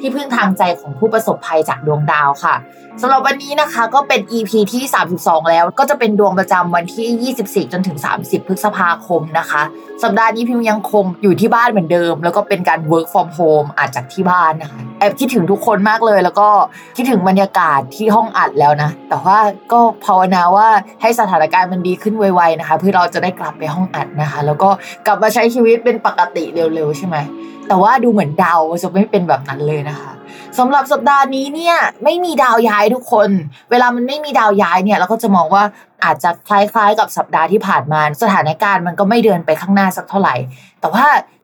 ที่พึ่งทางใจของผู้ประสบภัยจากดวงดาวค่ะสำหรับวันนี้นะคะก็เป็น EP ที่ 32 แล้วก็จะเป็นดวงประจำวันที่ 24 จนถึง 30 พฤษภาคมนะคะ สัปดาห์นี้พิมยังคงอยู่ที่บ้านเหมือนเดิม แล้วก็เป็นการ work from home อาจจากที่บ้านนะคะแอบคิดถึงทุกคนมากเลย แล้วก็คิดถึงบรรยากาศที่ห้องอัดแล้วนะ แต่ว่าก็ภาวนาว่าให้สถานการณ์มันดีขึ้นไวๆนะคะ เพื่อเราจะได้กลับไปห้องอัดนะคะ แล้วก็กลับมาใช้ชีวิตเป็นปกติเร็วๆใช่ไหม แต่ว่าดูเหมือนดาวจะไม่เป็นแบบนั้นเลยนะคะสำหรับสัปดาห์นี้เนี่ยไม่มีดาวย้ายทุกคน เวลามันไม่มีดาวย้ายเนี่ยเราก็จะมองว่าอาจจะคล้ายๆกับสัปดาห์ที่ผ่านมา สถานการณ์มันก็ไม่เดินไปข้างหน้าสักเท่าไหร่ แต่ว่า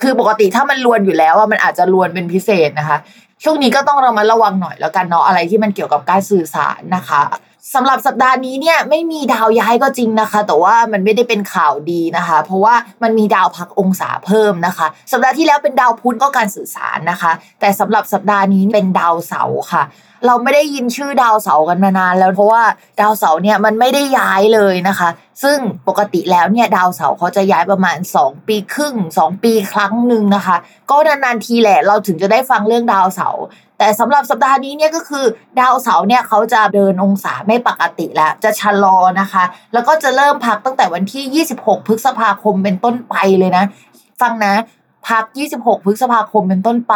คือปกติถ้ามันลวนอยู่แล้วว่ามันอาจจะลวนเป็นพิเศษนะคะ ช่วงนี้ก็ต้องเรามาระวังหน่อยแล้วกันเนาะอะไรที่มันเกี่ยวกับการสื่อสารนะคะสำหรับสัปดาห์นี้เนี่ยไม่มีดาวย้ายก็จริงนะคะ แต่ว่ามันไม่ได้เป็นข่าวดีนะคะ เพราะว่ามันมีดาวพักองศาเพิ่มนะคะ สัปดาห์ที่แล้วเป็นดาวพุธก็การสื่อสารนะคะ แต่สำหรับสัปดาห์นี้เป็นดาวเสาร์ค่ะ เราไม่ได้ยินชื่อดาวเสาร์กันมานานแล้วเพราะว่าดาวเสาร์เนี่ยมันไม่ได้ย้ายเลยนะคะ ซึ่งปกติแล้วเนี่ยดาวเสาร์เขาจะย้ายประมาณ 2 ปีครึ่ง 2 ปีครั้งหนึ่งนะคะ ก็นานๆทีแหละเราถึงจะได้ฟังเรื่องดาวเสาร์แต่สำหรับสัปดาห์นี้เนี่ยก็คือดาวเสาร์เนี่ยเขาจะเดินองศาไม่ปกติแล้ว จะชะลอนะคะ แล้วก็จะเริ่มพักตั้งแต่วันที่ 26 พฤษภาคมเป็นต้นไปเลยนะ ฟังนะ พัก 26 พฤษภาคมเป็นต้นไป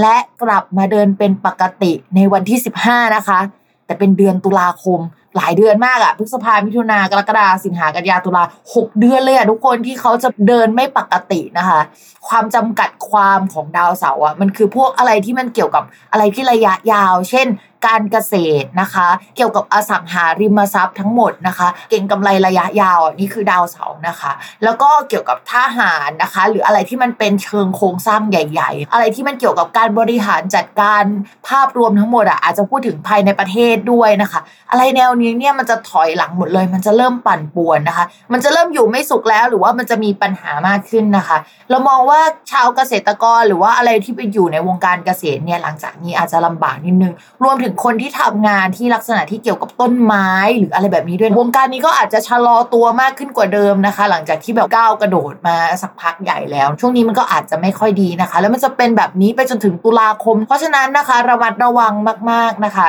และกลับมาเดินเป็นปกติในวันที่ 15 นะคะ แต่เป็นเดือนตุลาคม หลายเดือนมากอะพฤษภามิถุนากรกฎาสิงหากันยาตุลาหกเดือนเลยอะทุกคนที่เขาจะเดินไม่ปกตินะคะ ความจำกัดความของดาวเสาร์อะมันคือพวกอะไรที่มันเกี่ยวกับอะไรที่ระยะยาว เช่น การเกษตรนะคะ เกี่ยวกับอสังหาริมทรัพย์ทั้งหมดนะคะ เก่งกำไรระยะยาวนี่คือดาวเสาร์นะคะ แล้วก็เกี่ยวกับทหารนะคะ หรืออะไรที่มันเป็นเชิงโครงสร้างใหญ่ ๆ อะไรที่มันเกี่ยวกับการบริหารจัดการภาพรวมทั้งหมดอะอาจจะพูดถึงภายในประเทศด้วยนะคะ อะไรแนวนี้เนี่ยมันจะถอยหลังหมดเลย มันจะเริ่มปั่นป่วนนะคะ มันจะเริ่มอยู่ไม่สุขแล้วหรือว่ามันจะมีปัญหามากขึ้นนะคะ เรามองว่าชาวเกษตรกรหรือว่าอะไรที่ไปอยู่ในวงการเกษตรเนี่ยหลังจากนี้อาจจะลำบากนิดนึงรวมถึงคนที่ทำงานที่ลักษณะที่เกี่ยวกับต้นไม้หรืออะไรแบบนี้ด้วยวงการนี้ก็อาจจะชะลอตัวมากขึ้นกว่าเดิมนะคะ หลังจากที่แบบก้าวกระโดดมาสักพักใหญ่แล้ว ช่วงนี้มันก็อาจจะไม่ค่อยดีนะคะ แล้วมันจะเป็นแบบนี้ไปจนถึงตุลาคม เพราะฉะนั้นนะคะระมัดระวังมาก ๆนะคะ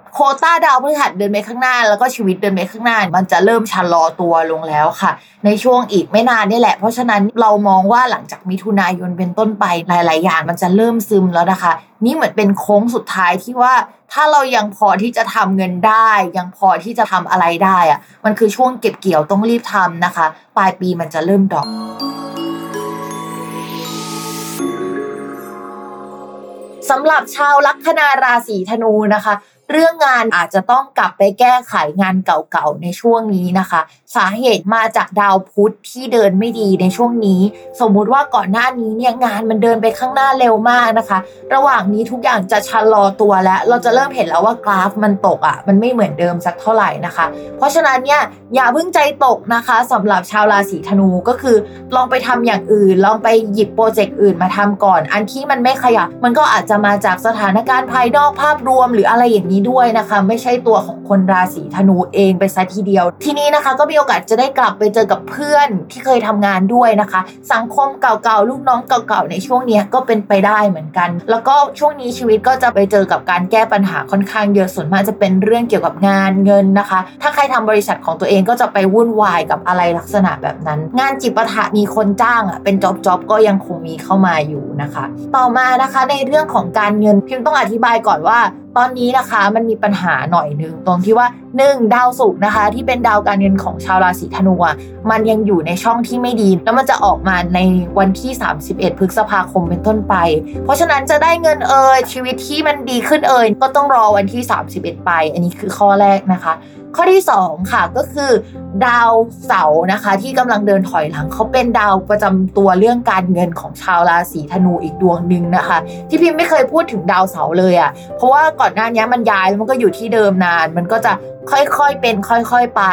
โคต้าดาวพฤหัสเดินไปข้างหน้า แล้วก็ชีวิตเดินไปข้างหน้า มันจะเริ่มชะลอตัวลงแล้วค่ะ ในช่วงอีกไม่นานนี่แหละ เพราะฉะนั้นเรามองว่าหลังจากมิถุนายนเป็นต้นไปหลาย ๆ อย่างมันจะเริ่มซึมแล้วนะคะ นี่เหมือนเป็นโค้งสุดท้ายที่ว่าถ้าเรายังพอที่จะทำเงินได้ ยังพอที่จะทำอะไรได้อะมันคือช่วงเก็บเกี่ยวต้องรีบทำนะคะ ปลายปีมันจะเริ่มดอกสำหรับชาวลัคนาราศีธนูนะคะ เรื่องงานอาจจะต้องกลับไปแก้ไขงานเก่าๆในช่วงนี้นะคะ สาเหตุมาจากดาวพุธที่เดินไม่ดีในช่วงนี้ สมมุติว่าก่อนหน้านี้เนี่ยงานมันเดินไปข้างหน้าเร็วมากนะคะ ระหว่างนี้ทุกอย่างจะชะลอตัวแล้ว เราจะเริ่มเห็นแล้วว่ากราฟมันตกอะ่ะมันไม่เหมือนเดิมสักเท่าไหร่นะคะ เพราะฉะนั้นเนี่ยอย่าเพิ่งใจตกนะคะสำหรับชาวราศีธนูก็คือ ลองไปทำอย่างอื่น ลองไปหยิบโปรเจกต์อื่นมาทำก่อน อันที่มันไม่ขยับมันก็อาจจะมาจากสถานการณ์ภายนอกภาพรวมหรืออะไรอย่างนี้ด้วยนะคะ ไม่ใช่ตัวของคนราศีธนูเองไปซะทีเดียว ทีนี้นะคะก็มีโอกาสจะได้กลับไปเจอกับเพื่อนที่เคยทำงานด้วยนะคะ สังคมเก่าๆลูกน้องเก่าๆในช่วงนี้ก็เป็นไปได้เหมือนกัน แล้วก็ช่วงนี้ชีวิตก็จะไปเจอกับการแก้ปัญหาค่อนข้างเยอะส่วนมากจะเป็นเรื่องเกี่ยวกับงานเงินนะคะ ถ้าใครทำบริษัทของตัวเองก็จะไปวุ่นวายกับอะไรลักษณะแบบนั้น งานจิปถะมีคนจ้างอะเป็นจ็อบจ็อบก็ยังคงมีเข้ามาอยู่นะคะ ต่อมานะคะในเรื่องของการเงินพิมพ์ต้องอธิบายก่อนว่าตอนนี้นะคะมันมีปัญหาหน่อยหนึ่งตรงที่ว่า 1. ดาวศุกร์นะคะ ที่เป็นดาวการเงินของชาวราศีธนูมันยังอยู่ในช่องที่ไม่ดี แล้วมันจะออกมาในวันที่ 31 พฤษภาคมเป็นต้นไป เพราะฉะนั้นจะได้เงินเอ่ยชีวิตที่มันดีขึ้นเอ่ยก็ต้องรอวันที่ 31 ไป อันนี้คือข้อแรกนะคะ ข้อที่ 2 ค่ะก็คือ ดาวเสาร์นะคะ ที่กำลังเดินถอยหลังเขาเป็นดาวประจำตัวเรื่องการเงินของชาวราศีธนูอีกดวงหนึ่งนะคะ ที่พิมไม่เคยพูดถึงดาวเสาร์เลยอะ่ะเพราะว่าก่อนหน้านี้มันย้ายแล้วมันก็อยู่ที่เดิมนาน มันก็จะค่อยๆเป็นค่อยๆไป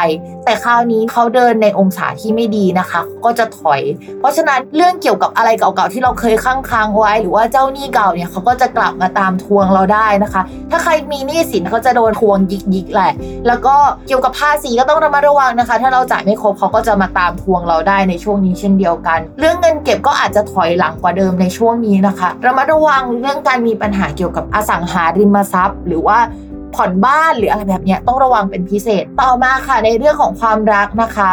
แต่คราวนี้เขาเดินในองศาที่ไม่ดีนะคะ ก็จะถอย เพราะฉะนั้นเรื่องเกี่ยวกับอะไรเก่าๆที่เราเคยค้างค้างไว้ หรือว่าเจ้าหนี้เก่าเนี่ยเขาก็จะกลับมาตามทวงเราได้นะคะ ถ้าใครมีหนี้สินเขาจะโดนทวงยิกๆแหละ แล้วก็เกี่ยวกับภาษีก็ต้องระมัดระวังนะคะ ถ้าเราจ่ายไม่ครบเขาก็จะมาตามทวงเราได้ในช่วงนี้เช่นเดียวกัน เรื่องเงินเก็บก็อาจจะถอยหลังกว่าเดิมในช่วงนี้นะคะ ระมัดระวังเรื่องการมีปัญหาเกี่ยวกับอสังหาริมทรัพย์ หรือว่า ผ่อนบ้านหรืออะไรแบบนี้ต้องระวังเป็นพิเศษ ต่อมาค่ะในเรื่องของความรักนะคะ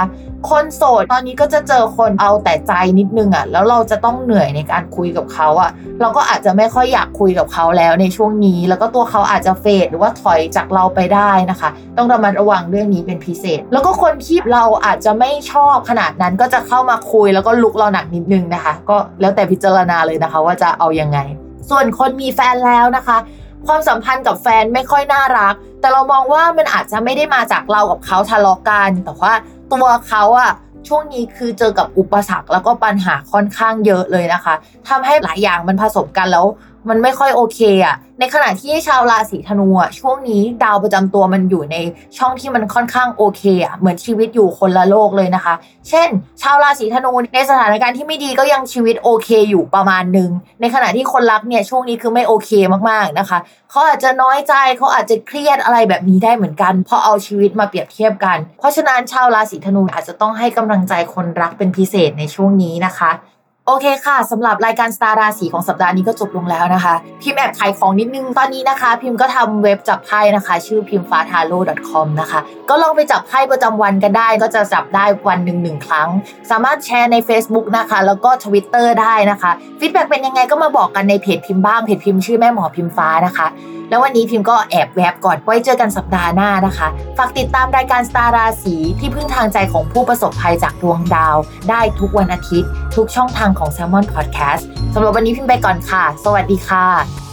คนโสดตอนนี้ก็จะเจอคนเอาแต่ใจนิดนึงอะ่ะแล้วเราจะต้องเหนื่อยในการคุยกับเขาอะ่ะ เราก็อาจจะไม่ค่อยอยากคุยกับเขาแล้วในช่วงนี้ แล้วก็ตัวเขาอาจจะเฟดหรือว่าถอยจากเราไปได้นะคะ ต้องระมัดระวังเรื่องนี้เป็นพิเศษ แล้วก็คนที่เราอาจจะไม่ชอบขนาดนั้นก็จะเข้ามาคุยแล้วก็ลุกเราหนักนิดนึงนะคะ ก็แล้วแต่พิจารณาเลยนะคะ ว่าจะเอายังไง ส่วนคนมีแฟนแล้วนะคะ ความสัมพันธ์กับแฟนไม่ค่อยน่ารัก แต่เรามองว่ามันอาจจะไม่ได้มาจากเรากับเขาทะเลาะกัน แต่ว่าตัวเขาอะช่วงนี้คือเจอกับอุปสรรคแล้วก็ปัญหาค่อนข้างเยอะเลยนะคะทำให้หลายอย่างมันผสมกันแล้ว มันไม่ค่อยโอเคอะในขณะที่ชาวราศีธนูอะช่วงนี้ดาวประจำตัวมันอยู่ในช่องที่มันค่อนข้างโอเคอะเหมือนชีวิตอยู่คนละโลกเลยนะคะ เช่น ชาวราศีธนูในสถานการณ์ที่ไม่ดีก็ยังชีวิตโอเคอยู่ประมาณหนึ่งในขณะที่คนรักเนี่ยช่วงนี้คือไม่โอเคมากๆนะคะเขาอาจจะน้อยใจเขาอาจจะเครียดอะไรแบบนี้ได้เหมือนกันเพราะเอาชีวิตมาเปรียบเทียบกัน เพราะฉะนั้นชาวราศีธนูอาจจะต้องให้กำลังใจคนรักเป็นพิเศษในช่วงนี้นะคะ โอเคค่ะสำหรับรายการสตาร์ราศีของสัปดาห์นี้ก็จบลงแล้วนะคะ พิมพ์แอบขายของนิดนึงตอนนี้นะคะ พิมพ์ก็ทำเว็บจับไพ่นะคะ ชื่อพิมฟ้าทาโร่ .com นะคะ ก็ลองไปจับไพ่ประจำวันกันได้ ก็จะจับได้วันหนึ่งหนึ่งครั้ง สามารถแชร์ใน Facebook นะคะ แล้วก็ Twitter ได้นะคะฟีดแบ็กเป็นยังไงก็มาบอกกันในเพจพิมพ์บ้างเพจพิมพ์ชื่อแม่หมอพิมฟ้านะคะแล้ววันนี้พิมพ์ก็แอบแวบก่อนไว้เจอกันสัปดาห์หน้านะคะ ฝากติดตามรายการสตาราศีที่พึ่งทางใจของผู้ประสบภัยจากดวงดาว ได้ทุกวันอาทิตย์ ทุกช่องทางของ s ซ l m o n Podcast สำหรับวันนี้พิมพ์ไปก่อนค่ะ สวัสดีค่ะ